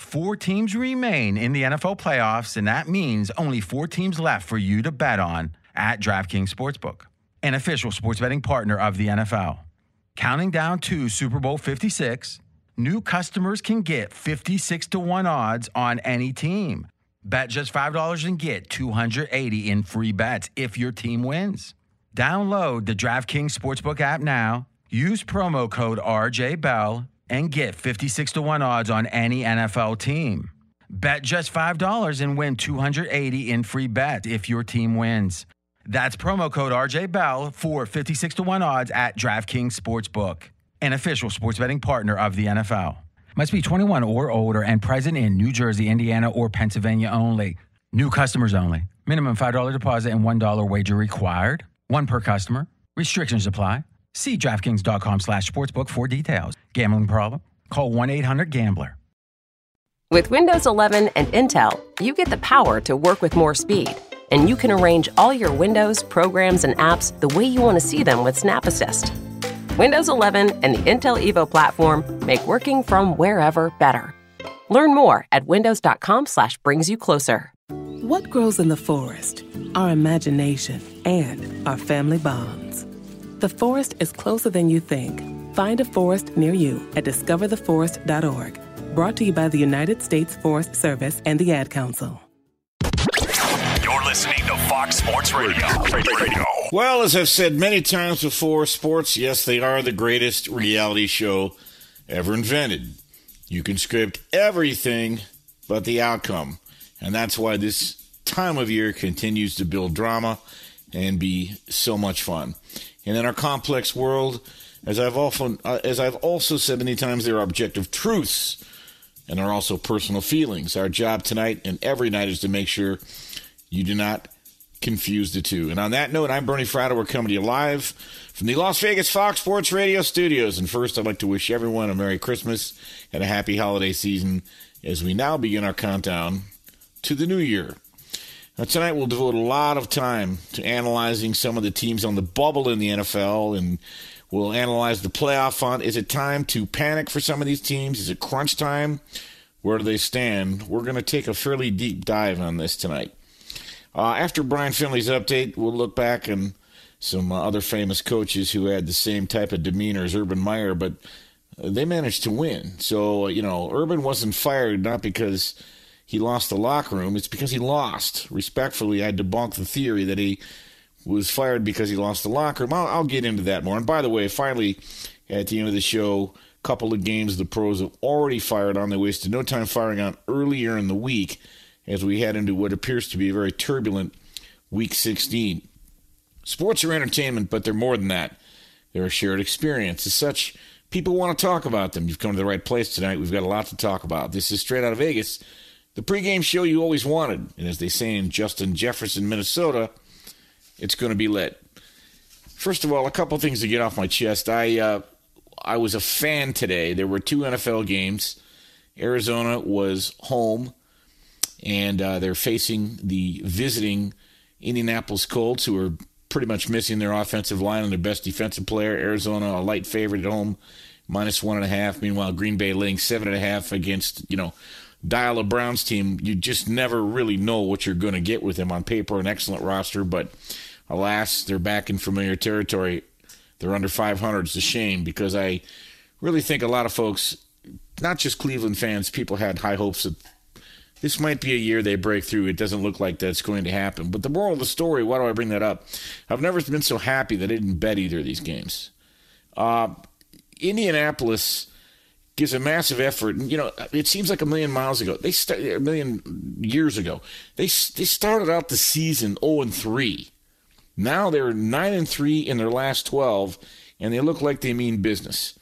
Four teams remain in the NFL playoffs, and that means only four teams left for you to bet on at DraftKings Sportsbook, an official sports betting partner of the NFL. Counting down to Super Bowl 56, new customers can get 56 to 1 odds on any team. Bet just $5 and get 280 in free bets if your team wins. Download the DraftKings Sportsbook app now. Use promo code RJ Bell and get 56 to 1 odds on any NFL team. Bet just $5 and win 280 in free bets if your team wins. That's promo code RJ Bell for 56 to 1 odds at DraftKings Sportsbook, an official sports betting partner of the NFL. Must be 21 or older and present in New Jersey, Indiana, or Pennsylvania only. New customers only. Minimum $5 deposit and $1 wager required. One per customer. Restrictions apply. See DraftKings.com slash sportsbook for details. Gambling problem? Call 1-800-GAMBLER. With Windows 11 and Intel, you get the power to work with more speed. And you can arrange all your Windows, programs, and apps the way you want to see them with Snap Assist. Windows 11 and the Intel Evo platform make working from wherever better. Learn more at windows.com slash brings you closer. What grows in the forest? Our imagination and our family bonds. The forest is closer than you think. Find a forest near you at discovertheforest.org. Brought to you by the United States Forest Service and the Ad Council. You're listening to Fox Sports Radio. Radio. Well, as I've said many times before, sports, yes, they are the greatest reality show ever invented. You can script everything but the outcome. And that's why this time of year continues to build drama and be so much fun. And in our complex world, as I've often, uh, as I've also said many times, there are objective truths and there are also personal feelings. Our job tonight and every night is to make sure you do not confuse the two. And on that note, I'm Bernie Fratto. We're coming to you live from the Las Vegas Fox Sports Radio studios. And first, I'd like to wish everyone a Merry Christmas and a happy holiday season as we now begin our countdown to the new year. Now, tonight we'll devote a lot of time to analyzing some of the teams on the bubble in the NFL, and we'll analyze the playoff font. Is it time to panic for some of these teams? Is it crunch time? Where do they stand? We're going to take a fairly deep dive on this tonight. Uh, after Brian Finley's update, we'll look back on some uh, other famous coaches who had the same type of demeanor as Urban Meyer, but they managed to win. So, you know, Urban wasn't fired not because he lost the locker room. It's because he lost. Respectfully, I debunk the theory that he was fired because he lost the locker room. I'll, I'll get into that more. And by the way, finally, at the end of the show, a couple of games the pros have already fired on. They wasted no time firing on earlier in the week as we head into what appears to be a very turbulent week 16. Sports are entertainment, but they're more than that. They're a shared experience. As such, people want to talk about them. You've come to the right place tonight. We've got a lot to talk about. This is Straight Out of Vegas the pregame show you always wanted. And as they say in Justin Jefferson, Minnesota, it's going to be lit. First of all, a couple things to get off my chest. I uh, I was a fan today. There were two NFL games. Arizona was home, and uh, they're facing the visiting Indianapolis Colts, who are pretty much missing their offensive line and their best defensive player. Arizona, a light favorite at home, minus one and a half. Meanwhile, Green Bay laying seven and a half against, you know, Dial a Browns team. You just never really know what you're going to get with them on paper. An excellent roster, but alas, they're back in familiar territory. They're under 500. It's a shame because I really think a lot of folks, not just Cleveland fans, people had high hopes that this might be a year they break through. It doesn't look like that's going to happen. But the moral of the story, why do I bring that up? I've never been so happy that I didn't bet either of these games. Uh, Indianapolis gives a massive effort. And, you know, it seems like a million miles ago. They start, a million years ago. They they started out the season 0 and 3. Now they're 9 and 3 in their last 12 and they look like they mean business.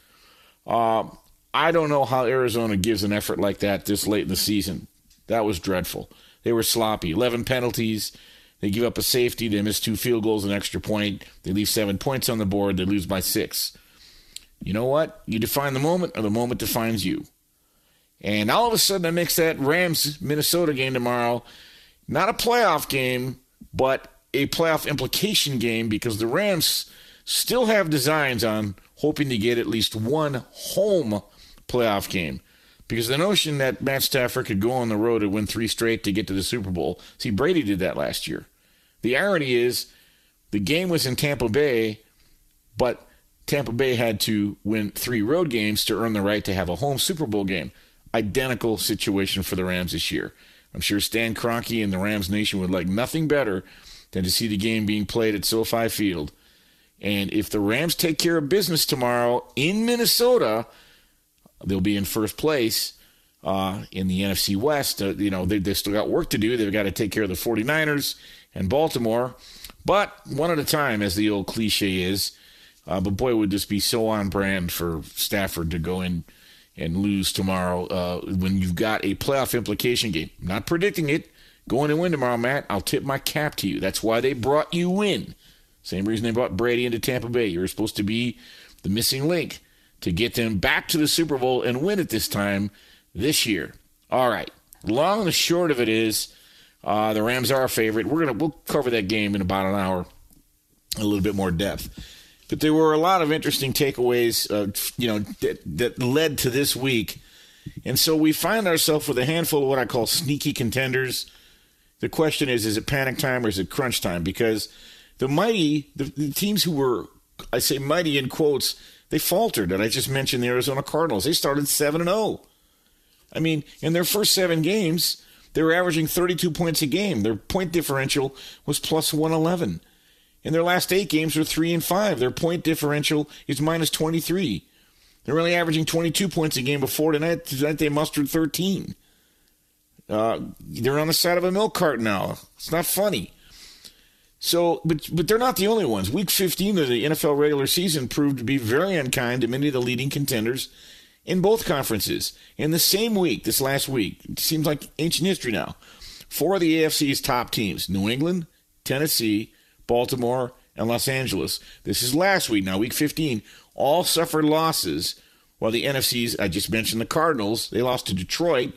Uh, I don't know how Arizona gives an effort like that this late in the season. That was dreadful. They were sloppy. 11 penalties. They give up a safety. They miss two field goals, an extra point. They leave seven points on the board. They lose by six. You know what? You define the moment, or the moment defines you. And all of a sudden, I mix that Rams Minnesota game tomorrow. Not a playoff game, but a playoff implication game because the Rams still have designs on hoping to get at least one home playoff game. Because the notion that Matt Stafford could go on the road and win three straight to get to the Super Bowl, see, Brady did that last year. The irony is the game was in Tampa Bay, but Tampa Bay had to win three road games to earn the right to have a home Super Bowl game. Identical situation for the Rams this year. I'm sure Stan Kroenke and the Rams Nation would like nothing better than to see the game being played at SoFi Field. And if the Rams take care of business tomorrow in Minnesota, they'll be in first place uh, in the NFC West. Uh, you know, they, they still got work to do. They've got to take care of the 49ers and Baltimore, but one at a time, as the old cliche is. Uh, but boy, it would just be so on brand for Stafford to go in and lose tomorrow uh, when you've got a playoff implication game. not predicting it. Going to win tomorrow, Matt. I'll tip my cap to you. That's why they brought you in. Same reason they brought Brady into Tampa Bay. You were supposed to be the missing link to get them back to the Super Bowl and win it this time this year. All right. Long and short of it is, uh, the Rams are a favorite. We're gonna we'll cover that game in about an hour, a little bit more depth. But there were a lot of interesting takeaways, uh, you know, that, that led to this week. And so we find ourselves with a handful of what I call sneaky contenders. The question is, is it panic time or is it crunch time? Because the mighty, the, the teams who were, I say mighty in quotes, they faltered. And I just mentioned the Arizona Cardinals. They started 7 and 0. I mean, in their first seven games, they were averaging 32 points a game. Their point differential was plus 111. In their last eight games, they're three and five. Their point differential is minus 23. They're only averaging 22 points a game before tonight. Tonight they mustered 13. Uh, they're on the side of a milk cart now. It's not funny. So, but but they're not the only ones. Week 15 of the NFL regular season proved to be very unkind to many of the leading contenders in both conferences. In the same week, this last week, it seems like ancient history now. Four of the AFC's top teams: New England, Tennessee, Baltimore, and Los Angeles. This is last week, now week 15, all suffered losses, while the NFC's, I just mentioned the Cardinals, they lost to Detroit,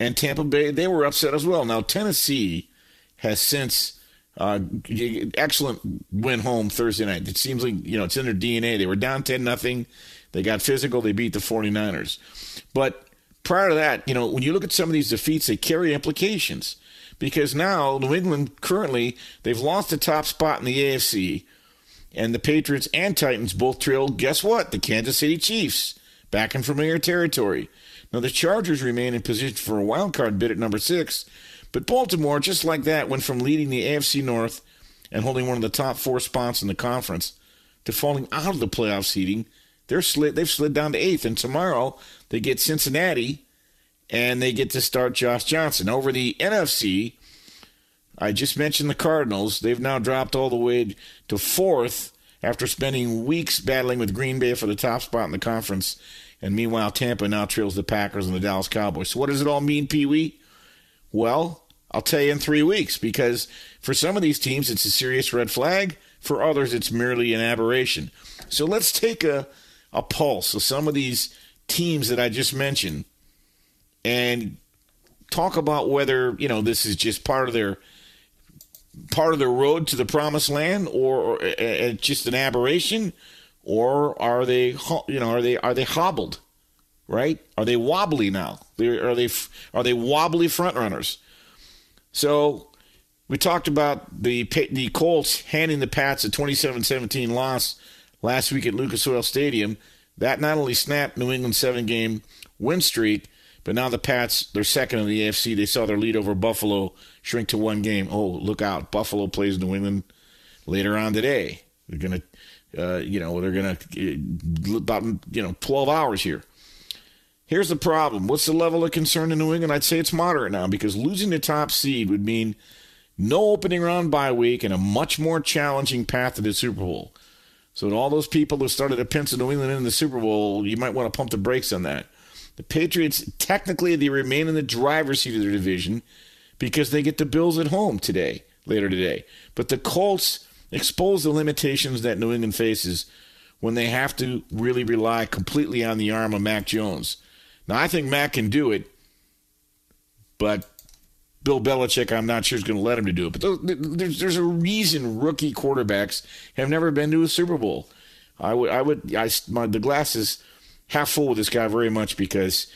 and Tampa Bay, they were upset as well. Now, Tennessee has since uh, excellent win home Thursday night. It seems like, you know, it's in their DNA. They were down 10 nothing. They got physical. They beat the 49ers. But prior to that, you know, when you look at some of these defeats, they carry implications because now New England currently they've lost the top spot in the AFC, and the Patriots and Titans both trailed, Guess what? The Kansas City Chiefs back in familiar territory. Now the Chargers remain in position for a wild card bid at number six, but Baltimore, just like that, went from leading the AFC North and holding one of the top four spots in the conference to falling out of the playoff seeding. They're slid. They've slid down to eighth, and tomorrow they get Cincinnati and they get to start Josh Johnson. Over the NFC, I just mentioned the Cardinals. They've now dropped all the way to fourth after spending weeks battling with Green Bay for the top spot in the conference. And meanwhile, Tampa now trails the Packers and the Dallas Cowboys. So what does it all mean, Pee Wee? Well, I'll tell you in three weeks because for some of these teams, it's a serious red flag. For others, it's merely an aberration. So let's take a, a pulse of some of these teams that I just mentioned and talk about whether, you know, this is just part of their part of their road to the promised land or, or uh, just an aberration or are they you know are they are they hobbled right are they wobbly now are they are they wobbly front runners so we talked about the the Colts handing the Pats a 27-17 loss last week at Lucas Oil Stadium. That not only snapped New England's seven-game win streak, but now the Pats, they're second in the AFC. They saw their lead over Buffalo shrink to one game. Oh, look out! Buffalo plays New England later on today. They're gonna, uh, you know, they're gonna uh, about you know 12 hours here. Here's the problem. What's the level of concern in New England? I'd say it's moderate now because losing the top seed would mean no opening round bye week and a much more challenging path to the Super Bowl. So, to all those people who started to pencil New England in the Super Bowl, you might want to pump the brakes on that. The Patriots, technically, they remain in the driver's seat of their division because they get the Bills at home today, later today. But the Colts expose the limitations that New England faces when they have to really rely completely on the arm of Mac Jones. Now, I think Mac can do it, but Bill Belichick, I'm not sure is going to let him to do it. But there's, there's a reason rookie quarterbacks have never been to a Super Bowl. I would, I would, I, my, the glass is half full with this guy very much because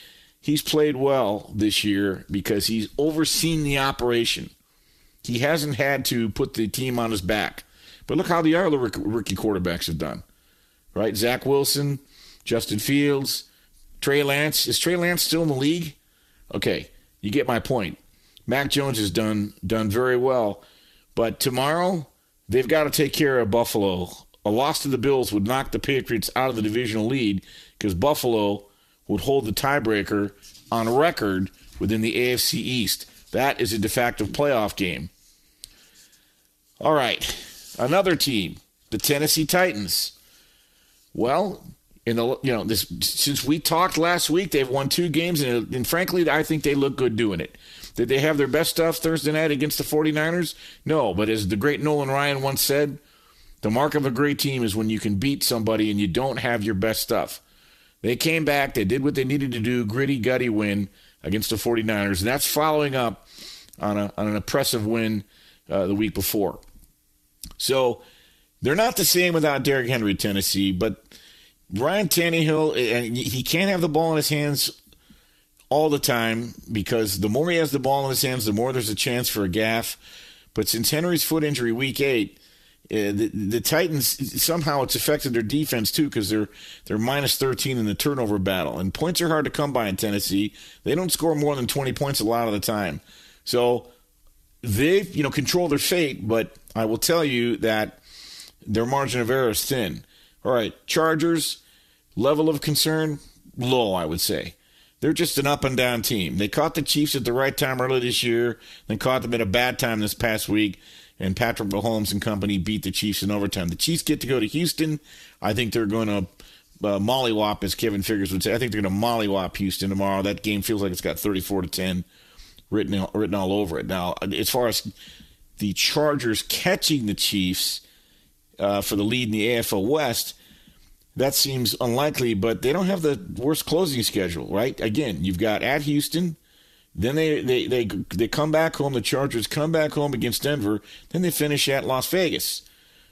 he's played well this year because he's overseen the operation. He hasn't had to put the team on his back. But look how the other rookie quarterbacks have done, right? Zach Wilson, Justin Fields, Trey Lance. Is Trey Lance still in the league? Okay, you get my point. Mac Jones has done done very well, but tomorrow they've got to take care of Buffalo. A loss to the Bills would knock the Patriots out of the divisional lead because Buffalo would hold the tiebreaker on record within the AFC East. That is a de facto playoff game. All right, another team, the Tennessee Titans. Well, in the you know this since we talked last week, they've won two games, and, and frankly, I think they look good doing it. Did they have their best stuff Thursday night against the 49ers? No, but as the great Nolan Ryan once said, the mark of a great team is when you can beat somebody and you don't have your best stuff. They came back, they did what they needed to do, gritty, gutty win against the 49ers, and that's following up on, a, on an impressive win uh, the week before. So they're not the same without Derrick Henry, Tennessee, but Ryan Tannehill, and he can't have the ball in his hands all the time because the more he has the ball in his hands, the more there's a chance for a gaff. But since Henry's foot injury week eight, uh, the, the Titans somehow it's affected their defense too because they're they're minus 13 in the turnover battle and points are hard to come by in Tennessee. They don't score more than 20 points a lot of the time, so they you know control their fate. But I will tell you that their margin of error is thin. All right, Chargers level of concern low, I would say. They're just an up and down team. They caught the Chiefs at the right time early this year, then caught them at a bad time this past week and Patrick Mahomes and company beat the Chiefs in overtime. The Chiefs get to go to Houston. I think they're going to uh, mollywop, as Kevin Figures would say. I think they're going to mollywop Houston tomorrow. That game feels like it's got 34 to 10 written written all over it. Now, as far as the Chargers catching the Chiefs uh, for the lead in the AFL West, that seems unlikely, but they don't have the worst closing schedule, right? Again, you've got at Houston, then they, they, they, they come back home. The Chargers come back home against Denver. Then they finish at Las Vegas.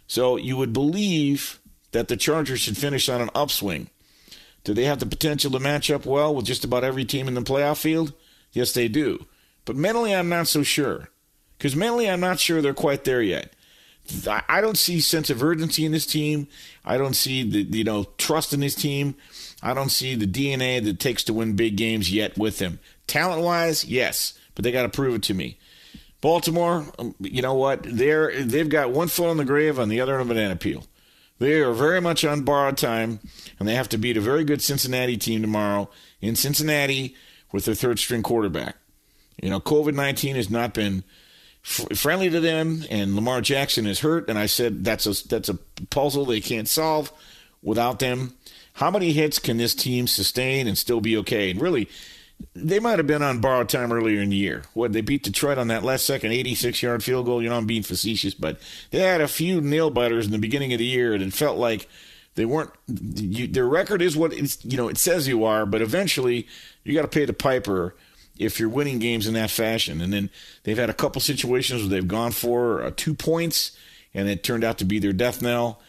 So you would believe that the Chargers should finish on an upswing. Do they have the potential to match up well with just about every team in the playoff field? Yes, they do. But mentally, I'm not so sure. Because mentally, I'm not sure they're quite there yet. I don't see sense of urgency in this team. I don't see the you know trust in this team. I don't see the DNA that it takes to win big games yet with them. Talent wise, yes, but they got to prove it to me. Baltimore, um, you know what? They're they've got one foot on the grave on the other on a banana peel. They are very much on borrowed time, and they have to beat a very good Cincinnati team tomorrow in Cincinnati with their third string quarterback. You know, COVID nineteen has not been friendly to them, and Lamar Jackson is hurt. And I said that's a that's a puzzle they can't solve without them. How many hits can this team sustain and still be okay? And really, they might have been on borrowed time earlier in the year. What they beat Detroit on that last second 86 yard field goal. You know, I'm being facetious, but they had a few nail biters in the beginning of the year, and it felt like they weren't. You, their record is what it's, you know it says you are, but eventually you got to pay the piper if you're winning games in that fashion. And then they've had a couple situations where they've gone for uh, two points, and it turned out to be their death knell.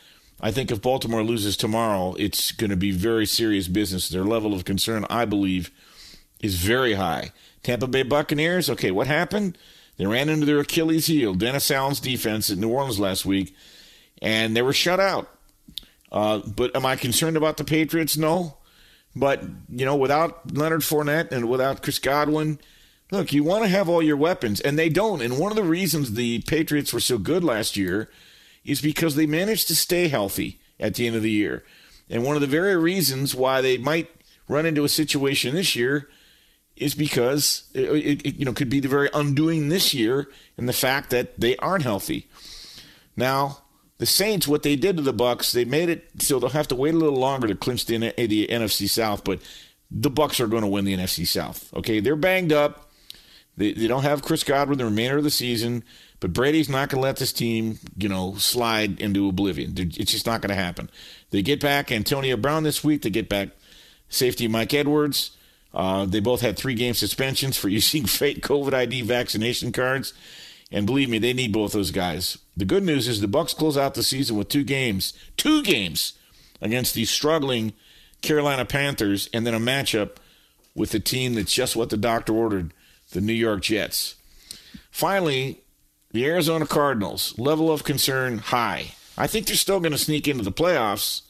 I think if Baltimore loses tomorrow, it's going to be very serious business. Their level of concern, I believe is very high. Tampa Bay Buccaneers, okay, what happened? They ran into their Achilles heel, Dennis Allen's defense at New Orleans last week, and they were shut out. Uh, but am I concerned about the Patriots? No. But, you know, without Leonard Fournette and without Chris Godwin, look, you want to have all your weapons, and they don't. And one of the reasons the Patriots were so good last year is because they managed to stay healthy at the end of the year. And one of the very reasons why they might run into a situation this year is because it, it, you know could be the very undoing this year in the fact that they aren't healthy. Now, the Saints, what they did to the Bucks, they made it so they'll have to wait a little longer to clinch the, the NFC South, but the Bucks are going to win the NFC South. Okay, they're banged up. They, they don't have Chris Godwin the remainder of the season, but Brady's not going to let this team, you know, slide into oblivion. It's just not going to happen. They get back Antonio Brown this week. They get back safety Mike Edwards. Uh, they both had three game suspensions for using fake COVID ID vaccination cards. And believe me, they need both those guys. The good news is the Bucks close out the season with two games, two games against the struggling Carolina Panthers, and then a matchup with the team that's just what the doctor ordered, the New York Jets. Finally, the Arizona Cardinals, level of concern high. I think they're still going to sneak into the playoffs,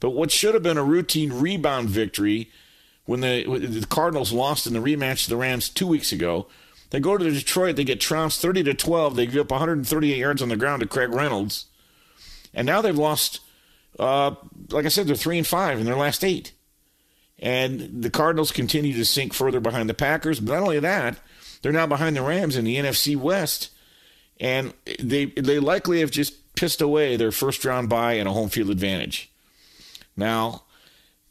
but what should have been a routine rebound victory when the, the Cardinals lost in the rematch to the Rams two weeks ago. They go to Detroit, they get trounced 30 to 12. They give up 138 yards on the ground to Craig Reynolds. And now they've lost, uh, like I said, they're 3 and 5 in their last eight. And the Cardinals continue to sink further behind the Packers. But not only that, they're now behind the Rams in the NFC West. And they, they likely have just pissed away their first round bye and a home field advantage. Now,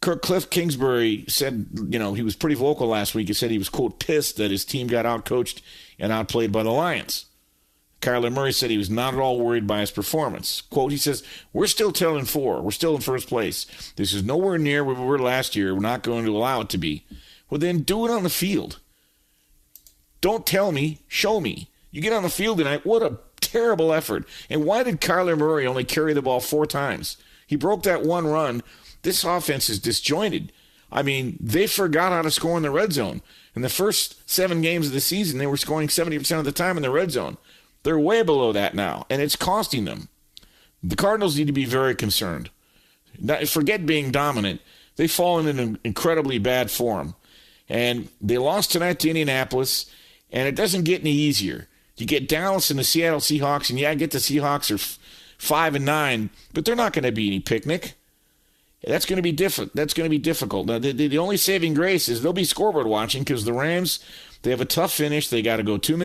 Kirk Kliff Kingsbury said, you know, he was pretty vocal last week. He said he was, quote, pissed that his team got outcoached and outplayed by the Lions. Kyler Murray said he was not at all worried by his performance. Quote, he says, We're still 10 and 4. We're still in first place. This is nowhere near where we were last year. We're not going to allow it to be. Well, then do it on the field. Don't tell me, show me. You get on the field tonight, what a terrible effort. And why did Kyler Murray only carry the ball four times? He broke that one run this offense is disjointed. I mean, they forgot how to score in the red zone. In the first seven games of the season, they were scoring 70% of the time in the red zone. They're way below that now, and it's costing them. The Cardinals need to be very concerned. Forget being dominant. They've fallen in an incredibly bad form. And they lost tonight to Indianapolis, and it doesn't get any easier. You get Dallas and the Seattle Seahawks, and yeah, I get the Seahawks are f- five and nine, but they're not going to be any picnic. That's going to be different. That's going to be difficult. Now, the, the, the only saving grace is they'll be scoreboard watching because the Rams they have a tough finish. They got to go two minutes.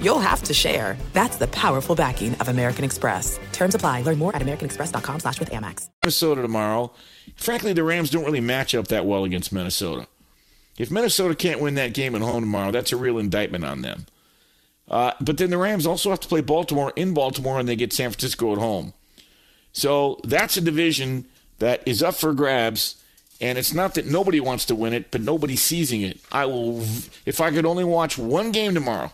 you'll have to share. That's the powerful backing of American Express. Terms apply. Learn more at americanexpress.com slash with Amex. Minnesota tomorrow. Frankly, the Rams don't really match up that well against Minnesota. If Minnesota can't win that game at home tomorrow, that's a real indictment on them. Uh, but then the Rams also have to play Baltimore in Baltimore, and they get San Francisco at home. So that's a division that is up for grabs. And it's not that nobody wants to win it, but nobody's seizing it. I will, if I could only watch one game tomorrow,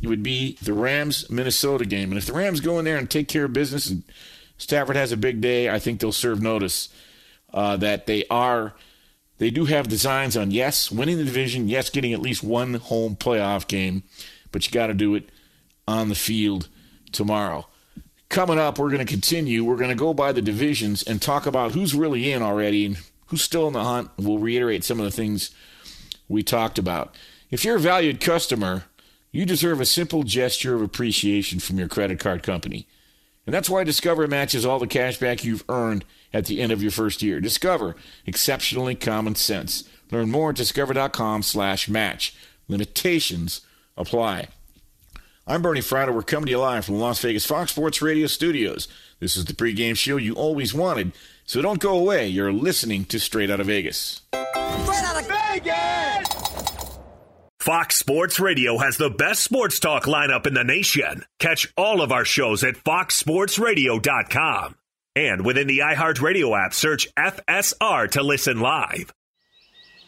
it would be the Rams Minnesota game. And if the Rams go in there and take care of business, and Stafford has a big day, I think they'll serve notice uh, that they are, they do have designs on yes, winning the division, yes, getting at least one home playoff game, but you got to do it on the field tomorrow. Coming up, we're going to continue. We're going to go by the divisions and talk about who's really in already and who's still in the hunt. We'll reiterate some of the things we talked about. If you're a valued customer, you deserve a simple gesture of appreciation from your credit card company. And that's why Discover matches all the cash back you've earned at the end of your first year. Discover, exceptionally common sense. Learn more at discover.com slash match. Limitations apply. I'm Bernie Fratto. We're coming to you live from the Las Vegas Fox Sports Radio studios. This is the pregame show you always wanted, so don't go away. You're listening to Straight Out of Vegas. Straight out of Vegas! Fox Sports Radio has the best sports talk lineup in the nation. Catch all of our shows at foxsportsradio.com. And within the iHeartRadio app, search FSR to listen live.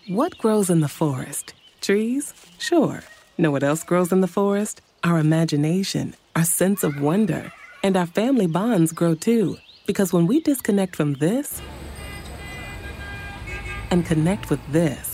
What grows in the forest? Trees? Sure. Know what else grows in the forest? Our imagination, our sense of wonder, and our family bonds grow too. Because when we disconnect from this and connect with this,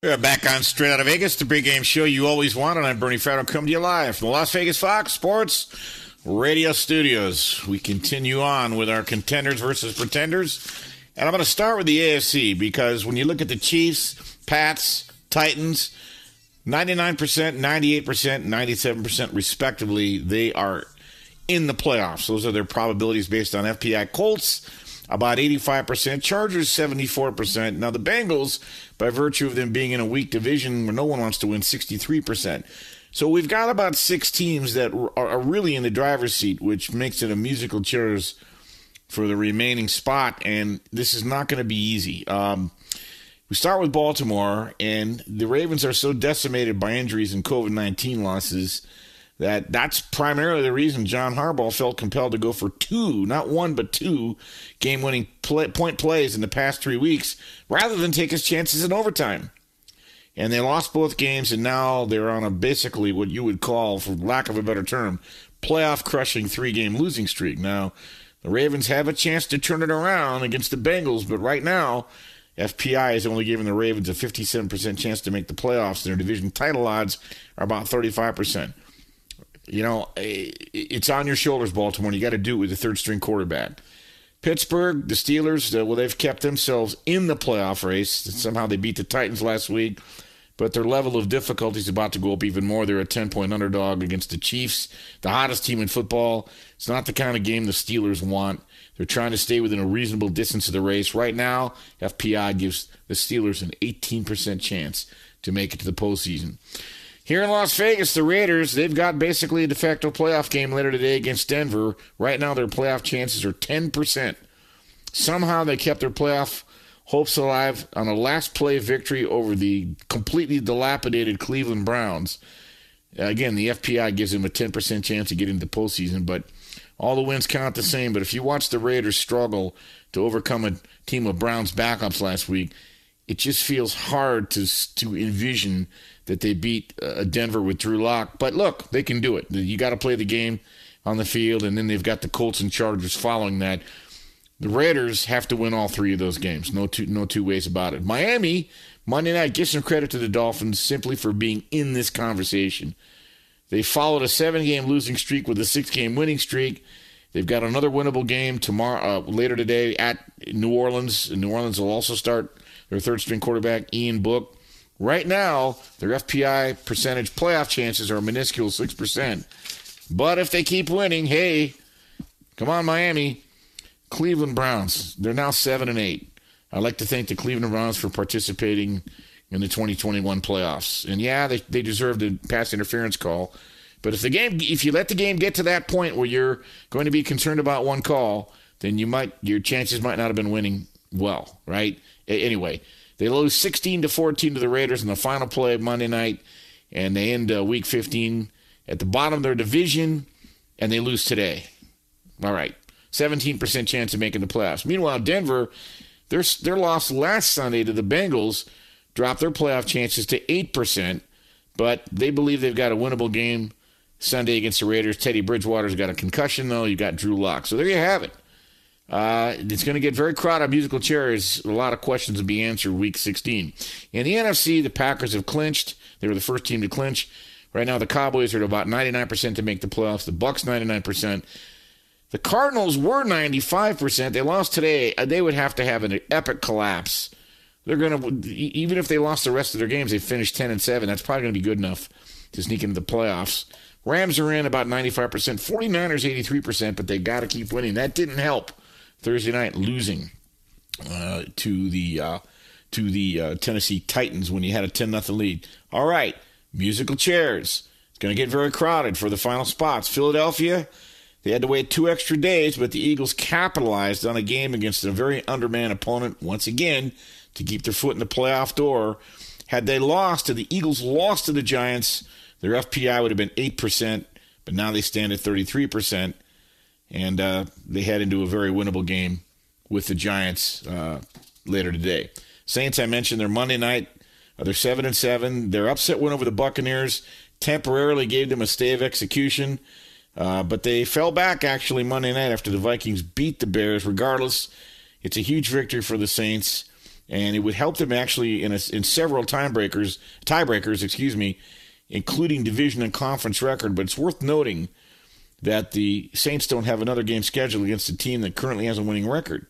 We're back on Straight Out of Vegas, the pregame show you always wanted. I'm Bernie Fratto, coming to you live from the Las Vegas Fox Sports Radio Studios. We continue on with our contenders versus pretenders. And I'm going to start with the AFC because when you look at the Chiefs, Pats, Titans, 99%, 98%, 97% respectively, they are in the playoffs. Those are their probabilities based on FPI Colts about 85%, Chargers 74%. Now the Bengals, by virtue of them being in a weak division where no one wants to win, 63%. So we've got about six teams that are really in the driver's seat, which makes it a musical chairs for the remaining spot, and this is not going to be easy. Um, we start with Baltimore, and the Ravens are so decimated by injuries and COVID 19 losses that that's primarily the reason John Harbaugh felt compelled to go for two, not one, but two game winning play, point plays in the past three weeks rather than take his chances in overtime. And they lost both games, and now they're on a basically what you would call, for lack of a better term, playoff crushing three game losing streak. Now, the Ravens have a chance to turn it around against the Bengals, but right now, FPI is only giving the Ravens a 57% chance to make the playoffs, and their division title odds are about 35%. You know, eh, it's on your shoulders, Baltimore. You got to do it with the third string quarterback. Pittsburgh, the Steelers, well, they've kept themselves in the playoff race. Somehow they beat the Titans last week, but their level of difficulty is about to go up even more. They're a 10 point underdog against the Chiefs, the hottest team in football. It's not the kind of game the Steelers want. They're trying to stay within a reasonable distance of the race. Right now, FPI gives the Steelers an 18% chance to make it to the postseason. Here in Las Vegas, the Raiders, they've got basically a de facto playoff game later today against Denver. Right now, their playoff chances are 10%. Somehow they kept their playoff hopes alive on a last play victory over the completely dilapidated Cleveland Browns. Again, the FPI gives them a 10% chance to get into the postseason, but all the wins count the same. But if you watch the Raiders struggle to overcome a team of Browns backups last week, it just feels hard to to envision that they beat uh, Denver with Drew Lock. But look, they can do it. You got to play the game on the field, and then they've got the Colts and Chargers following that. The Raiders have to win all three of those games. No two, no two ways about it. Miami Monday night. Give some credit to the Dolphins simply for being in this conversation. They followed a seven-game losing streak with a six-game winning streak. They've got another winnable game tomorrow, uh, later today at New Orleans. New Orleans will also start their third-string quarterback Ian Book. Right now, their FPI percentage playoff chances are a minuscule 6%. But if they keep winning, hey, come on, Miami. Cleveland Browns, they're now 7 and 8. I'd like to thank the Cleveland Browns for participating in the 2021 playoffs. And yeah, they, they deserve the pass interference call. But if the game, if you let the game get to that point where you're going to be concerned about one call, then you might your chances might not have been winning well, right? Anyway, they lose 16 to 14 to the Raiders in the final play Monday night, and they end uh, Week 15 at the bottom of their division, and they lose today. All right, 17% chance of making the playoffs. Meanwhile, Denver, their their loss last Sunday to the Bengals dropped their playoff chances to 8%, but they believe they've got a winnable game Sunday against the Raiders. Teddy Bridgewater's got a concussion though. You've got Drew Lock, so there you have it. Uh, it's going to get very crowded musical chairs. A lot of questions will be answered week 16. In the NFC, the Packers have clinched. They were the first team to clinch. Right now, the Cowboys are at about 99% to make the playoffs. The Bucks 99%. The Cardinals were 95%. They lost today. Uh, they would have to have an epic collapse. They're going to even if they lost the rest of their games, they finished 10 and 7. That's probably going to be good enough to sneak into the playoffs. Rams are in about 95%, 49ers 83%, but they got to keep winning. That didn't help Thursday night losing uh, to the uh, to the uh, Tennessee Titans when he had a 10 0 lead. All right, musical chairs. It's going to get very crowded for the final spots. Philadelphia, they had to wait two extra days, but the Eagles capitalized on a game against a very undermanned opponent once again to keep their foot in the playoff door. Had they lost, to the Eagles lost to the Giants, their FPI would have been 8%, but now they stand at 33% and uh, they head into a very winnable game with the Giants uh, later today. Saints, I mentioned, their Monday night. Uh, they're seven and seven. Their upset win over the Buccaneers temporarily gave them a stay of execution, uh, but they fell back actually Monday night after the Vikings beat the Bears. Regardless, it's a huge victory for the Saints, and it would help them actually in a, in several tiebreakers, tiebreakers, excuse me, including division and conference record. But it's worth noting that the Saints don't have another game scheduled against a team that currently has a winning record.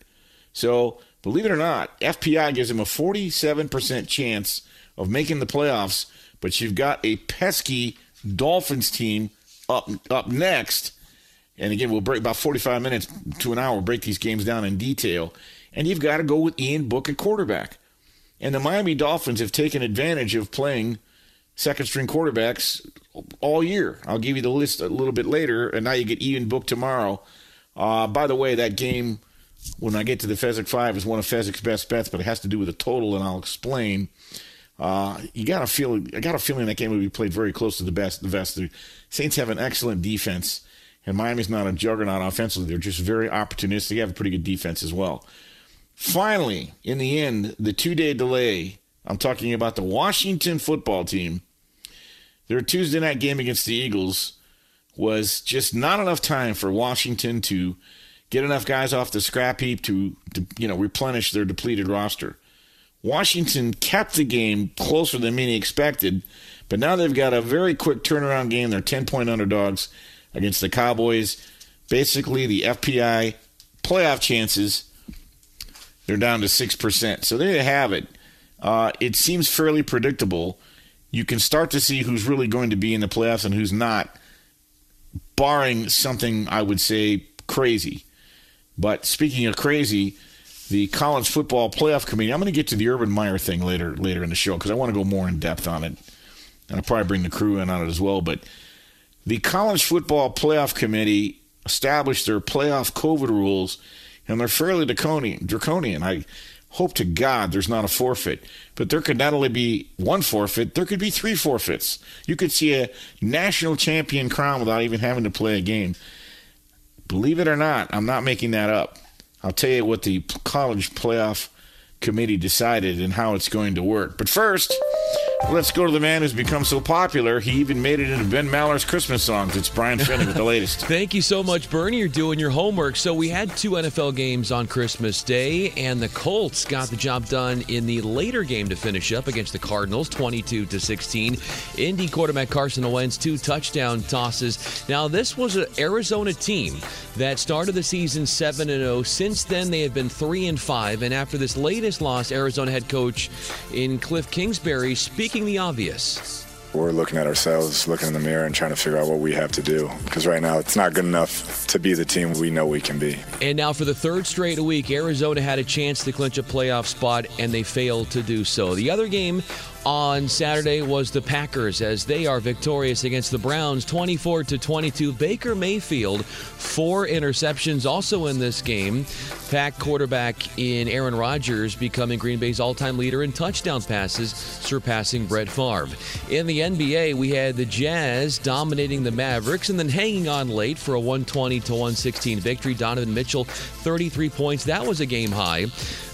So, believe it or not, FPI gives them a 47% chance of making the playoffs, but you've got a pesky Dolphins team up up next. And again, we'll break about 45 minutes to an hour, break these games down in detail. And you've got to go with Ian Book at quarterback. And the Miami Dolphins have taken advantage of playing second string quarterbacks all year. I'll give you the list a little bit later, and now you get Ian Book tomorrow. Uh, by the way, that game, when I get to the Fezzik 5, is one of Fezzik's best bets, but it has to do with the total, and I'll explain. Uh, you got a feel. I got a feeling that game will be played very close to the best. The best. The Saints have an excellent defense, and Miami's not a juggernaut offensively. They're just very opportunistic. They have a pretty good defense as well. Finally, in the end, the two-day delay. I'm talking about the Washington football team their Tuesday night game against the Eagles was just not enough time for Washington to get enough guys off the scrap heap to, to you know replenish their depleted roster. Washington kept the game closer than many expected, but now they've got a very quick turnaround game. They're 10 point underdogs against the Cowboys. Basically, the FPI playoff chances, they're down to 6%. So there you have it. Uh, it seems fairly predictable. You can start to see who's really going to be in the playoffs and who's not, barring something I would say crazy. But speaking of crazy, the college football playoff committee. I'm going to get to the Urban Meyer thing later later in the show because I want to go more in depth on it, and I'll probably bring the crew in on it as well. But the college football playoff committee established their playoff COVID rules, and they're fairly draconian. draconian. I hope to God there's not a forfeit, but there could not only be one forfeit, there could be three forfeits. You could see a national champion crown without even having to play a game. Believe it or not, I'm not making that up. I'll tell you what the college playoff committee decided and how it's going to work. But first, let's go to the man who's become so popular, he even made it into Ben Maller's Christmas songs. It's Brian Finney with the latest. Thank you so much, Bernie. You're doing your homework. So, we had two NFL games on Christmas Day, and the Colts got the job done in the later game to finish up against the Cardinals, 22 to 16. Indy quarterback Carson Wentz, two touchdown tosses. Now, this was an Arizona team that started the season 7 0. Since then, they have been 3 and 5. And after this latest loss, Arizona head coach in Kliff Kingsbury speaking the obvious. We're looking at ourselves, looking in the mirror, and trying to figure out what we have to do. Because right now, it's not good enough to be the team we know we can be. And now, for the third straight week, Arizona had a chance to clinch a playoff spot, and they failed to do so. The other game on Saturday was the Packers as they are victorious against the Browns 24 to 22. Baker Mayfield four interceptions also in this game. Pack quarterback in Aaron Rodgers becoming Green Bay's all-time leader in touchdown passes, surpassing Brett Favre. In the NBA, we had the Jazz dominating the Mavericks and then hanging on late for a 120 to 116 victory. Donovan Mitchell 33 points. That was a game high.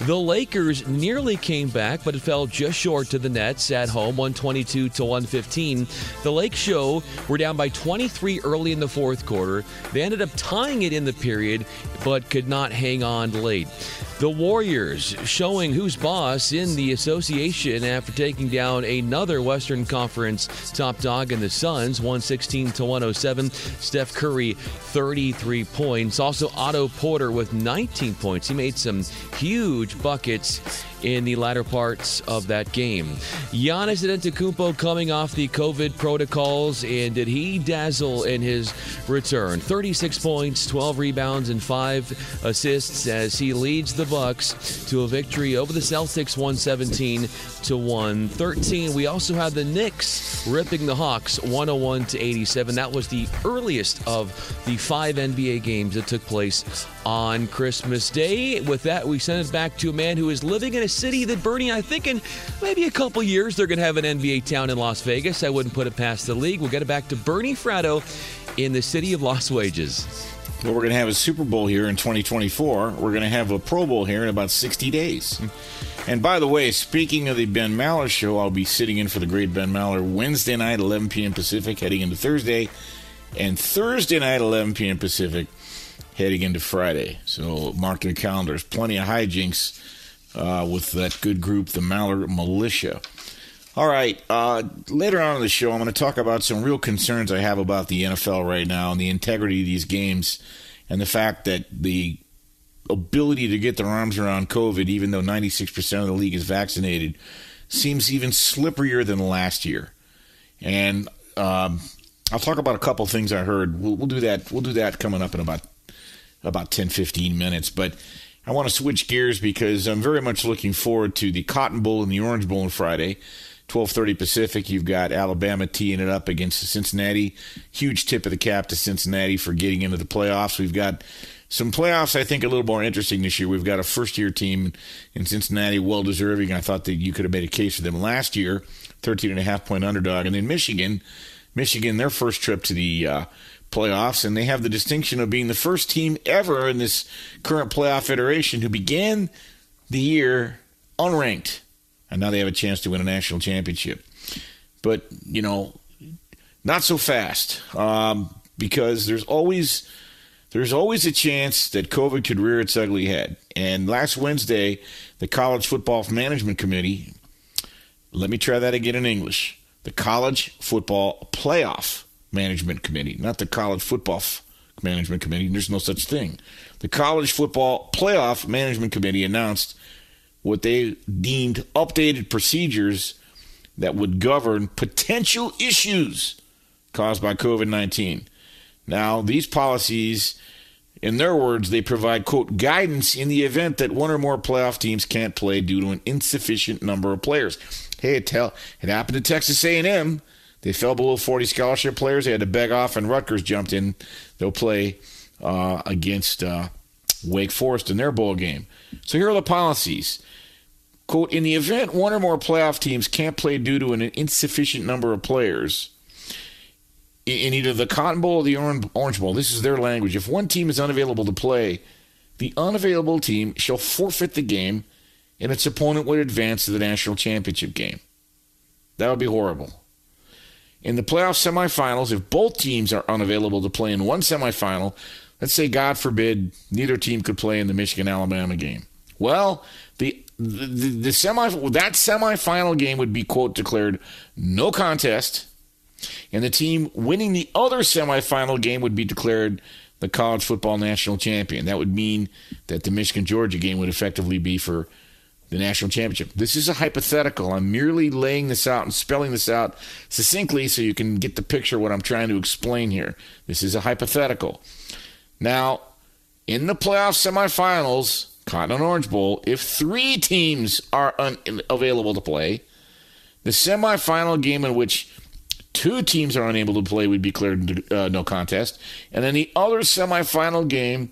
The Lakers nearly came back, but it fell just short to the Nets at home, 122 to 115. The Lake Show were down by 23 early in the fourth quarter. They ended up tying it in the period, but could not hang on late. The Warriors showing who's boss in the association after taking down another Western Conference top dog in the Suns, 116 to 107. Steph Curry, 33 points. Also, Otto Porter with 19 points. He made some huge buckets in the latter parts of that game. Giannis Antetokounmpo coming off the COVID protocols, and did he dazzle in his return? 36 points, 12 rebounds, and five assists as he leads the Bucks to a victory over the Celtics, 117 to 113. We also had the Knicks ripping the Hawks, 101 to 87. That was the earliest of the five NBA games that took place on Christmas Day. With that, we send it back to a man who is living in a city that Bernie, I think in maybe a couple years they're going to have an NBA town in Las Vegas. I wouldn't put it past the league. We'll get it back to Bernie Fratto in the city of Lost Wages. Well, we're going to have a Super Bowl here in 2024. We're going to have a Pro Bowl here in about 60 days. And by the way, speaking of the Ben Maller show, I'll be sitting in for the great Ben Maller Wednesday night, 11 p.m. Pacific, heading into Thursday, and Thursday night, 11 p.m. Pacific, heading into Friday. So mark your calendars. Plenty of hijinks uh, with that good group, the Maller Militia. All right. Uh, later on in the show, I'm going to talk about some real concerns I have about the NFL right now and the integrity of these games and the fact that the ability to get their arms around COVID, even though 96% of the league is vaccinated, seems even slipperier than last year. And um, I'll talk about a couple things I heard. We'll, we'll do that. We'll do that coming up in about about 10, 15 minutes. But I want to switch gears because I'm very much looking forward to the Cotton Bowl and the Orange Bowl on Friday. 12:30 Pacific. You've got Alabama teeing it up against Cincinnati. Huge tip of the cap to Cincinnati for getting into the playoffs. We've got some playoffs I think a little more interesting this year. We've got a first year team in Cincinnati, well deserving. I thought that you could have made a case for them last year, 13 and a half point underdog, and then Michigan, Michigan, their first trip to the uh, playoffs, and they have the distinction of being the first team ever in this current playoff iteration who began the year unranked and now they have a chance to win a national championship. But you know, not so fast um, because there's always there's always a chance that COVID could rear its ugly head. And last Wednesday, the College Football Management Committee, let me try that again in English, the College Football Playoff Management Committee, not the College Football Management Committee. There's no such thing. The College Football Playoff Management Committee announced what they deemed updated procedures that would govern potential issues caused by COVID 19. Now, these policies, in their words, they provide, quote, guidance in the event that one or more playoff teams can't play due to an insufficient number of players. Hey, it, tell, it happened to Texas A&M. They fell below 40 scholarship players. They had to beg off, and Rutgers jumped in. They'll play uh, against uh, Wake Forest in their bowl game. So here are the policies. Quote, in the event one or more playoff teams can't play due to an insufficient number of players, in either the Cotton Bowl or the Orange Bowl, this is their language. If one team is unavailable to play, the unavailable team shall forfeit the game and its opponent would advance to the national championship game. That would be horrible. In the playoff semifinals, if both teams are unavailable to play in one semifinal, let's say, God forbid, neither team could play in the Michigan Alabama game. Well, the the, the, semi that semifinal game would be quote declared no contest, and the team winning the other semifinal game would be declared the college football national champion. That would mean that the Michigan Georgia game would effectively be for the national championship. This is a hypothetical. I'm merely laying this out and spelling this out succinctly so you can get the picture what I'm trying to explain here. This is a hypothetical. Now, in the playoff semifinals, Cotton and Orange Bowl, if three teams are un- available to play, the semifinal game in which two teams are unable to play would be declared uh, no contest, and then the other semifinal game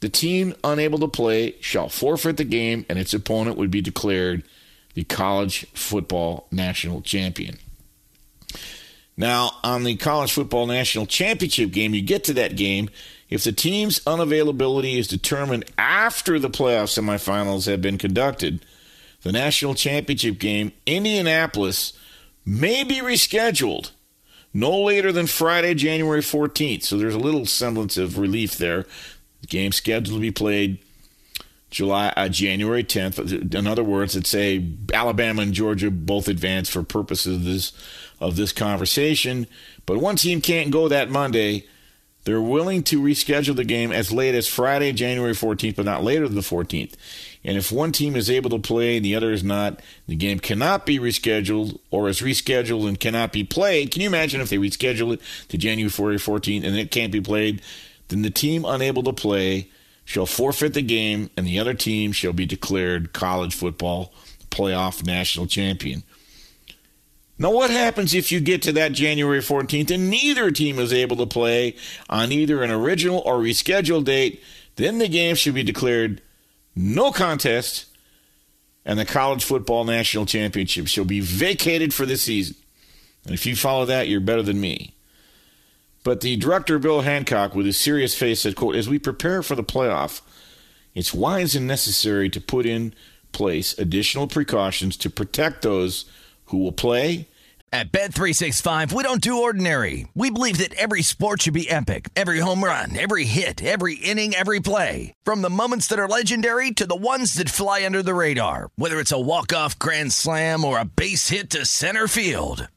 the team unable to play shall forfeit the game, and its opponent would be declared the college football national champion. Now, on the college football national championship game, you get to that game. If the team's unavailability is determined after the playoff semifinals have been conducted, the national championship game, Indianapolis, may be rescheduled no later than Friday, January 14th. So there's a little semblance of relief there. The game scheduled to be played July uh, January 10th. In other words, let's say Alabama and Georgia both advance for purposes of this of this conversation, but one team can't go that Monday. They're willing to reschedule the game as late as Friday, January 14th, but not later than the 14th. And if one team is able to play and the other is not, the game cannot be rescheduled or is rescheduled and cannot be played. Can you imagine if they reschedule it to January 14th and it can't be played? Then the team unable to play shall forfeit the game, and the other team shall be declared college football playoff national champion. Now, what happens if you get to that January 14th and neither team is able to play on either an original or rescheduled date? Then the game should be declared no contest, and the college football national championship shall be vacated for the season. And if you follow that, you're better than me. But the director, Bill Hancock, with his serious face, said, quote, As we prepare for the playoff, it's wise and necessary to put in place additional precautions to protect those who will play. At Bet365, we don't do ordinary. We believe that every sport should be epic. Every home run, every hit, every inning, every play. From the moments that are legendary to the ones that fly under the radar. Whether it's a walk-off grand slam or a base hit to center field.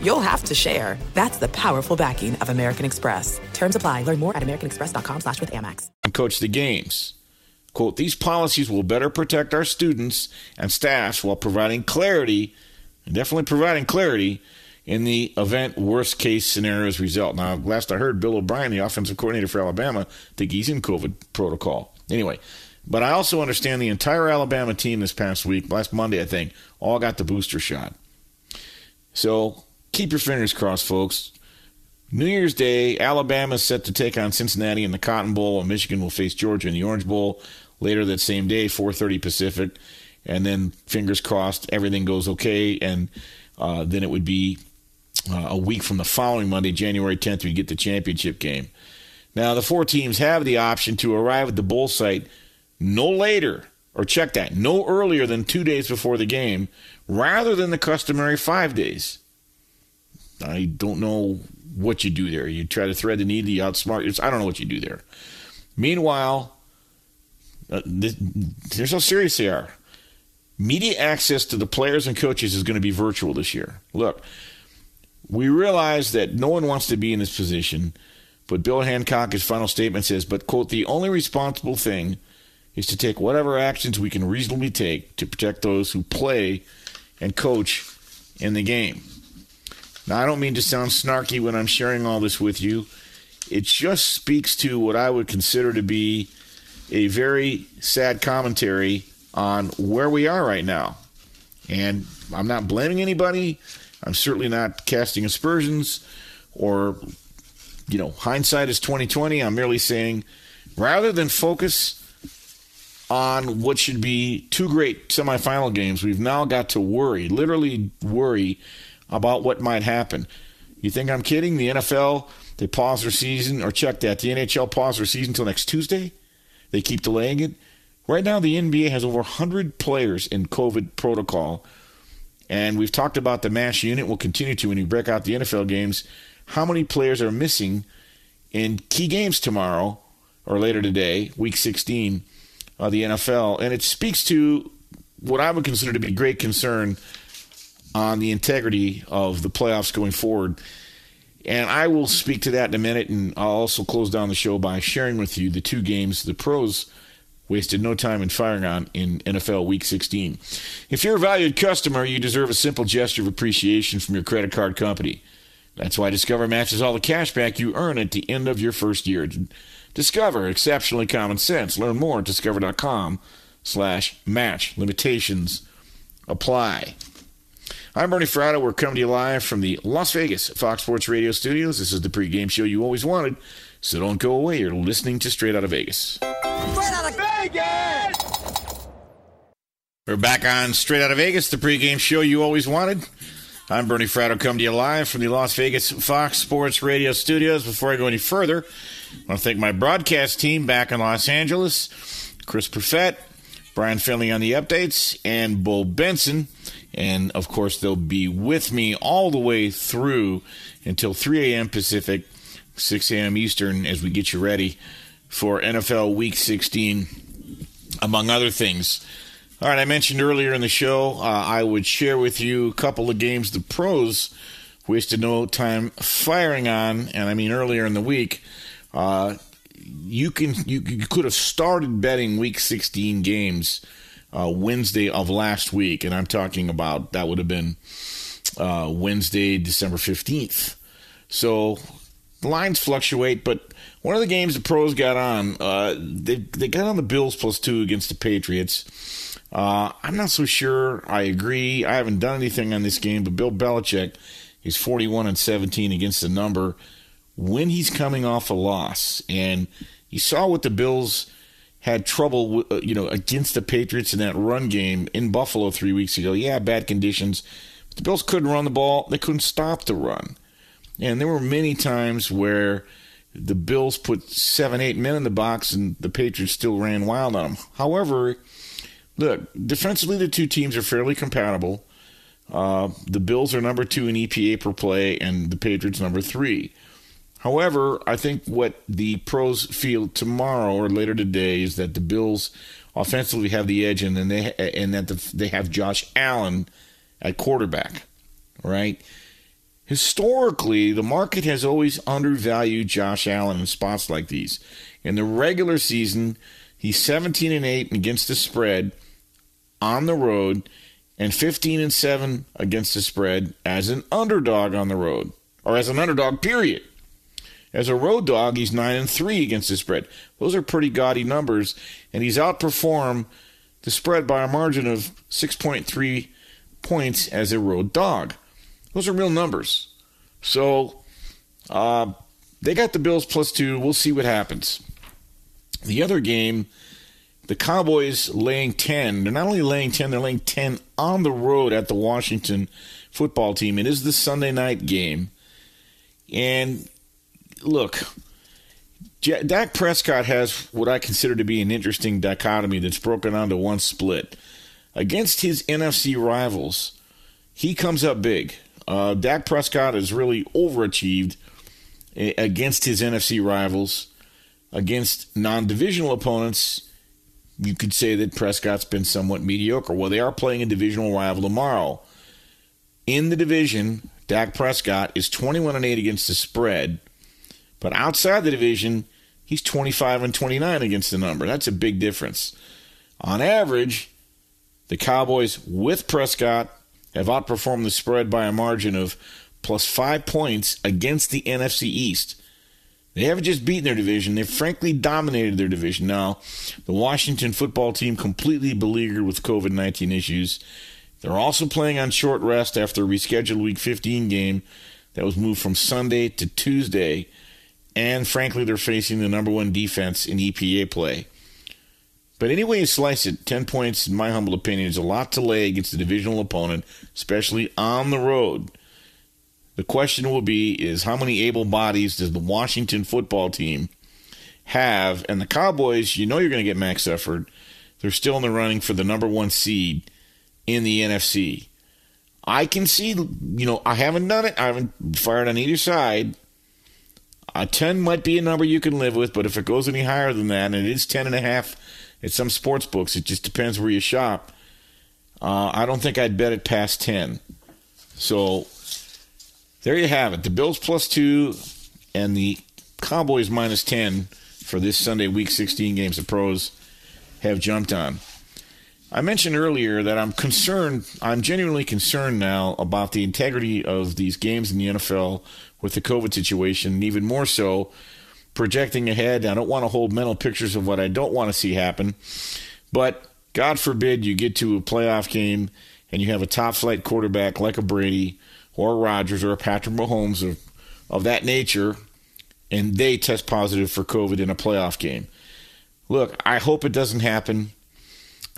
you'll have to share. That's the powerful backing of American Express. Terms apply. Learn more at americanexpress.com slash with Amex. Coach the games. Quote, these policies will better protect our students and staffs while providing clarity, definitely providing clarity, in the event worst case scenarios result. Now, last I heard, Bill O'Brien, the offensive coordinator for Alabama, think he's in COVID protocol. Anyway, but I also understand the entire Alabama team this past week, last Monday, I think, all got the booster shot. So keep your fingers crossed, folks. New Year's Day, Alabama is set to take on Cincinnati in the Cotton Bowl, and Michigan will face Georgia in the Orange Bowl later that same day, 4:30 Pacific. And then, fingers crossed, everything goes okay, and uh, then it would be uh, a week from the following Monday, January 10th, we get the championship game. Now, the four teams have the option to arrive at the bowl site no later, or check that, no earlier than two days before the game, rather than the customary five days. I don't know what you do there. You try to thread the needle, you outsmart. I don't know what you do there. Meanwhile, uh, this, here's how serious they are. Media access to the players and coaches is going to be virtual this year. Look, we realize that no one wants to be in this position, but Bill Hancock, his final statement says, but, quote, the only responsible thing is to take whatever actions we can reasonably take to protect those who play and coach in the game. Now, I don't mean to sound snarky when I'm sharing all this with you. It just speaks to what I would consider to be a very sad commentary on where we are right now. And I'm not blaming anybody. I'm certainly not casting aspersions or, you know, hindsight is 2020. I'm merely saying rather than focus on what should be two great semifinal games, we've now got to worry, literally worry about what might happen. You think I'm kidding? The NFL, they pause their season, or check that. The NHL paused their season until next Tuesday. They keep delaying it. Right now, the NBA has over 100 players in COVID protocol. And we've talked about the MASH unit. We'll continue to when you break out the NFL games. How many players are missing in key games tomorrow or later today, week 16 of the NFL? And it speaks to what I would consider to be great concern on the integrity of the playoffs going forward. And I will speak to that in a minute, and I'll also close down the show by sharing with you the two games the pros wasted no time in firing on in NFL Week 16. If you're a valued customer, you deserve a simple gesture of appreciation from your credit card company. That's why Discover matches all the cash back you earn at the end of your first year. Discover, exceptionally common sense. Learn more at discover.com slash match. Limitations apply. I'm Bernie Fratto. We're coming to you live from the Las Vegas Fox Sports Radio studios. This is the pregame show you always wanted, so don't go away. You're listening to Straight Out of Vegas. Straight out of Vegas! We're back on Straight Out of Vegas, the pregame show you always wanted. I'm Bernie Fratto, coming to you live from the Las Vegas Fox Sports Radio studios. Before I go any further, I want to thank my broadcast team back in Los Angeles, Chris Perfett, Brian Finley on the updates, and Bull Benson. And of course, they'll be with me all the way through until 3 a.m. Pacific, 6 a.m. Eastern, as we get you ready for NFL Week 16, among other things. All right, I mentioned earlier in the show uh, I would share with you a couple of games the pros wasted no time firing on, and I mean earlier in the week. Uh, you can you, you could have started betting Week 16 games uh, Wednesday of last week, and I'm talking about that would have been uh, Wednesday, December 15th. So the lines fluctuate, but one of the games the pros got on, uh, they they got on the Bills plus two against the Patriots. Uh, I'm not so sure. I agree. I haven't done anything on this game, but Bill Belichick is 41 and 17 against the number when he's coming off a loss. And you saw what the Bills had trouble, uh, you know, against the Patriots in that run game in Buffalo three weeks ago. Yeah, bad conditions. The Bills couldn't run the ball. They couldn't stop the run. And there were many times where the Bills put seven, eight men in the box and the Patriots still ran wild on them. However, look, defensively, the two teams are fairly compatible. Uh, the Bills are number two in EPA per play, and the Patriots number three. However, I think what the pros feel tomorrow or later today is that the Bills offensively have the edge, and then they and that the, they have Josh Allen at quarterback, right? Historically, the market has always undervalued Josh Allen in spots like these. In the regular season, he's 17 and 8 against the spread on the road and 15 and 7 against the spread as an underdog on the road or as an underdog period. As a road dog, he's 9 and 3 against the spread. Those are pretty gaudy numbers and he's outperformed the spread by a margin of 6.3 points as a road dog. Those are real numbers. So uh, they got the Bills plus 2. We'll see what happens. The other game the Cowboys laying 10. They're not only laying 10, they're laying 10 on the road at the Washington football team. It is the Sunday night game. And look, Dak Prescott has what I consider to be an interesting dichotomy that's broken onto one split. Against his NFC rivals, he comes up big. Uh, Dak Prescott has really overachieved against his NFC rivals. Against non divisional opponents, you could say that Prescott's been somewhat mediocre. Well, they are playing a divisional rival tomorrow. In the division, Dak Prescott is 21 and 8 against the spread, but outside the division, he's 25 and 29 against the number. That's a big difference. On average, the Cowboys with Prescott have outperformed the spread by a margin of plus 5 points against the NFC East. They haven't just beaten their division, they've frankly dominated their division. Now, the Washington football team completely beleaguered with COVID 19 issues. They're also playing on short rest after a rescheduled Week 15 game that was moved from Sunday to Tuesday. And frankly, they're facing the number one defense in EPA play. But anyway you slice it, 10 points, in my humble opinion, is a lot to lay against a divisional opponent, especially on the road. The question will be is how many able bodies does the Washington football team have? And the Cowboys, you know you're going to get Max Effort. They're still in the running for the number one seed in the NFC. I can see, you know, I haven't done it. I haven't fired on either side. A 10 might be a number you can live with, but if it goes any higher than that, and it is 10 and a half at some sports books, it just depends where you shop. Uh, I don't think I'd bet it past 10. So there you have it. The Bills plus two and the Cowboys minus 10 for this Sunday, week 16 games of pros have jumped on. I mentioned earlier that I'm concerned, I'm genuinely concerned now about the integrity of these games in the NFL with the COVID situation, and even more so projecting ahead. I don't want to hold mental pictures of what I don't want to see happen, but God forbid you get to a playoff game and you have a top flight quarterback like a Brady or a Rodgers or a Patrick Mahomes of, of that nature, and they test positive for COVID in a playoff game. Look, I hope it doesn't happen,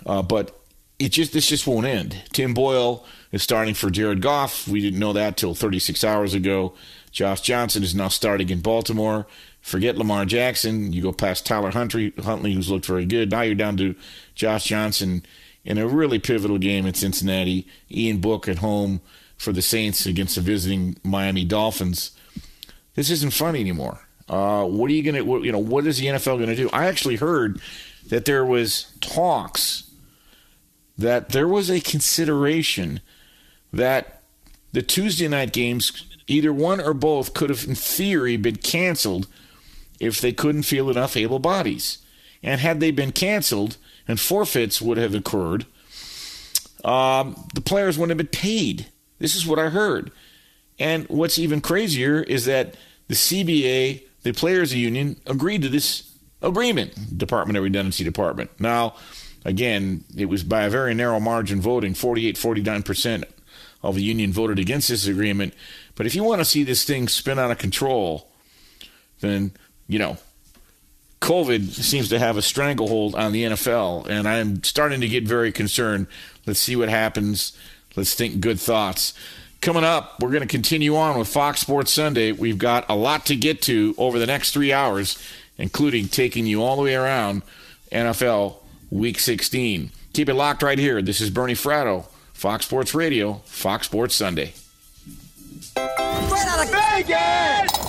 uh, but it just this just won't end. Tim Boyle is starting for Jared Goff. We didn't know that till 36 hours ago. Josh Johnson is now starting in Baltimore. Forget Lamar Jackson. You go past Tyler Huntley, Huntley, who's looked very good. Now you're down to Josh Johnson in a really pivotal game in Cincinnati. Ian Book at home for the Saints against the visiting Miami Dolphins. This isn't fun anymore. Uh, what are you gonna? What, you know, what is the NFL gonna do? I actually heard that there was talks that there was a consideration that the Tuesday night games, either one or both, could have, in theory, been canceled if they couldn't field enough able bodies. And had they been canceled and forfeits would have occurred, um, the players wouldn't have been paid. This is what I heard. And what's even crazier is that the CBA, the players' union, agreed to this agreement, Department of Redundancy Department. Now, again, it was by a very narrow margin voting 48 49% of the union voted against this agreement. But if you want to see this thing spin out of control, then, you know, COVID seems to have a stranglehold on the NFL, and I'm starting to get very concerned. Let's see what happens. Let's think good thoughts. Coming up, we're going to continue on with Fox Sports Sunday. We've got a lot to get to over the next three hours, including taking you all the way around NFL Week 16. Keep it locked right here. This is Bernie Fratto, Fox Sports Radio, Fox Sports Sunday. Straight out of Vegas!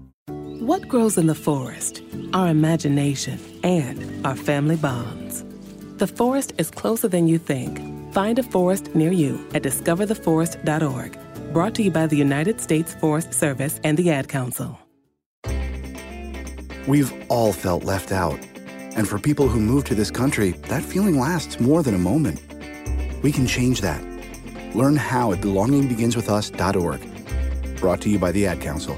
What grows in the forest? Our imagination and our family bonds. The forest is closer than you think. Find a forest near you at discovertheforest.org. Brought to you by the United States Forest Service and the Ad Council. We've all felt left out. And for people who move to this country, that feeling lasts more than a moment. We can change that. Learn how at belongingbeginswithus.org. Brought to you by the Ad Council.